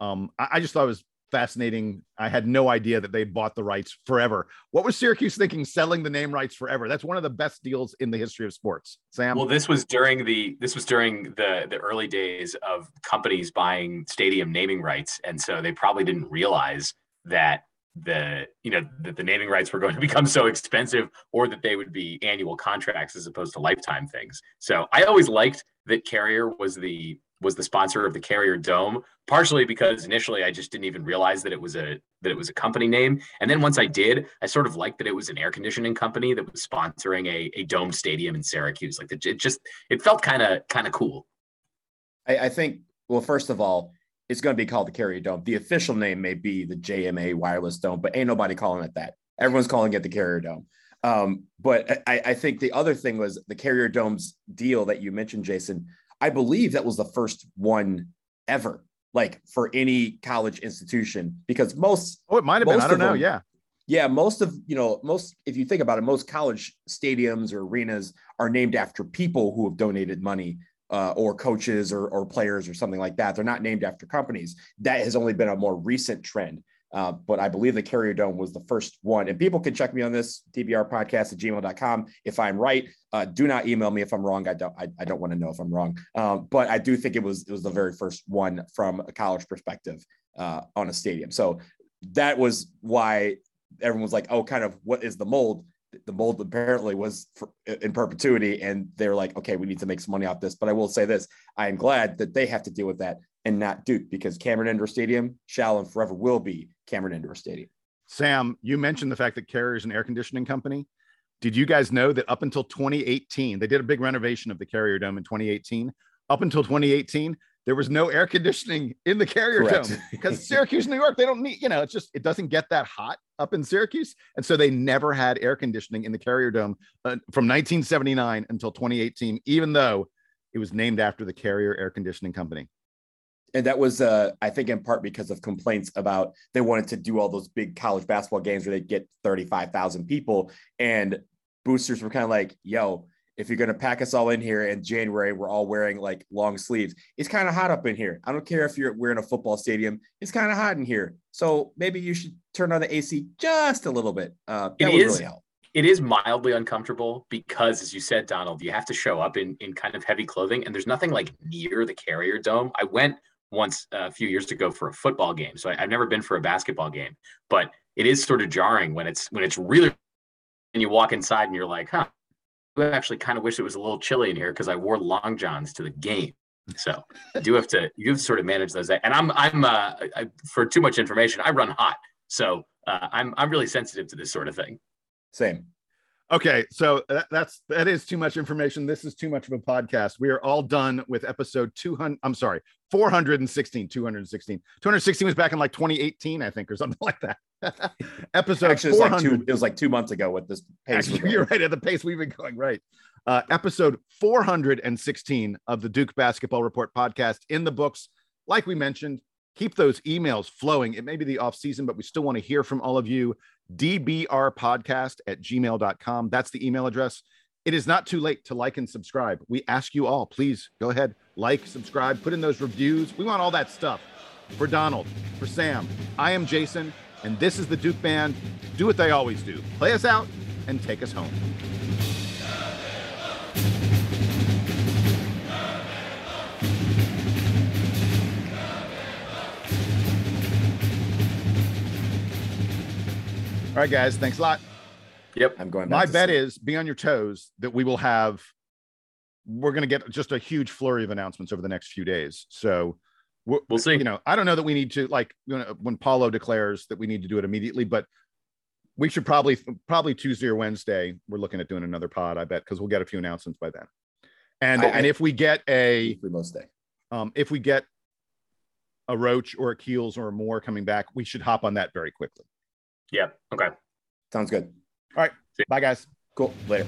Um, I, I just thought it was fascinating. I had no idea that they bought the rights forever. What was Syracuse thinking selling the name rights forever? That's one of the best deals in the history of sports. Sam. Well, this was during the this was during the the early days of companies buying stadium naming rights, and so they probably didn't realize that the you know that the naming rights were going to become so expensive or that they would be annual contracts as opposed to lifetime things so i always liked that carrier was the was the sponsor of the carrier dome partially because initially i just didn't even realize that it was a that it was a company name and then once i did i sort of liked that it was an air conditioning company that was sponsoring a, a dome stadium in syracuse like it just it felt kind of kind of cool I, I think, well, first of all, it's going to be called the Carrier Dome. The official name may be the JMA Wireless Dome, but ain't nobody calling it that. Everyone's calling it the Carrier Dome. Um, but I, I think the other thing was the Carrier Dome's deal that you mentioned, Jason. I believe that was the first one ever, like for any college institution, because most oh, it might have been. I don't know. them- Yeah. Yeah, most of you know most if you think about it, most college stadiums or arenas are named after people who have donated money uh, or coaches or, or players or something like that. They're not named after companies. That has only been a more recent trend. Uh, but I believe the Carrier Dome was the first one. And people can check me on this DBR podcast at gmail.com. If I'm right, uh, do not email me if I'm wrong. I don't, I, I don't want to know if I'm wrong. Um, but I do think it was, it was the very first one from a college perspective uh, on a stadium. So that was why everyone was like, oh, kind of what is the mold? the mold apparently was for, in perpetuity and they're like okay we need to make some money off this but i will say this i am glad that they have to deal with that and not duke because cameron indoor stadium shall and forever will be cameron indoor stadium sam you mentioned the fact that carrier is an air conditioning company did you guys know that up until 2018 they did a big renovation of the carrier dome in 2018 up until 2018 there was no air conditioning in the carrier Correct. dome because Syracuse, New York, they don't need, you know, it's just, it doesn't get that hot up in Syracuse. And so they never had air conditioning in the carrier dome uh, from 1979 until 2018, even though it was named after the carrier air conditioning company. And that was, uh, I think, in part because of complaints about they wanted to do all those big college basketball games where they get 35,000 people. And boosters were kind of like, yo, if you're going to pack us all in here in January, we're all wearing like long sleeves. It's kind of hot up in here. I don't care if you're we're in a football stadium. It's kind of hot in here. So maybe you should turn on the AC just a little bit. Uh, that it would is, really help. It is mildly uncomfortable because, as you said, Donald, you have to show up in in kind of heavy clothing, and there's nothing like near the Carrier Dome. I went once uh, a few years ago for a football game, so I, I've never been for a basketball game, but it is sort of jarring when it's when it's really and you walk inside and you're like, huh, I actually kind of wish it was a little chilly in here because I wore long johns to the game. So you do have to you have to sort of manage those. And I'm I'm uh, I, for too much information. I run hot, so uh, I'm I'm really sensitive to this sort of thing. Same. Okay, so that, that's that is too much information. This is too much of a podcast. We are all done with episode 200. I'm sorry, 416, 216. 216 was back in like 2018, I think, or something like that. episode Actually, it was, like two, it was like two months ago with this pace. Actually, you're right at the pace we've been going. Right. Uh, episode 416 of the Duke Basketball Report podcast in the books. Like we mentioned, keep those emails flowing. It may be the off season, but we still want to hear from all of you. DBRpodcast at gmail.com. That's the email address. It is not too late to like and subscribe. We ask you all, please go ahead, like, subscribe, put in those reviews. We want all that stuff. For Donald, for Sam, I am Jason, and this is the Duke Band. Do what they always do play us out and take us home. All right, guys. Thanks a lot. Yep. I'm going. My bet sleep. is be on your toes that we will have. We're going to get just a huge flurry of announcements over the next few days. So we'll, we'll see. You know, I don't know that we need to like you know, when Paolo declares that we need to do it immediately, but we should probably probably Tuesday or Wednesday. We're looking at doing another pod. I bet because we'll get a few announcements by then. And I, and if we get a most day, um, if we get a roach or a keels or more coming back, we should hop on that very quickly. Yeah. Okay. Sounds good. All right. Bye, guys. Cool. Later.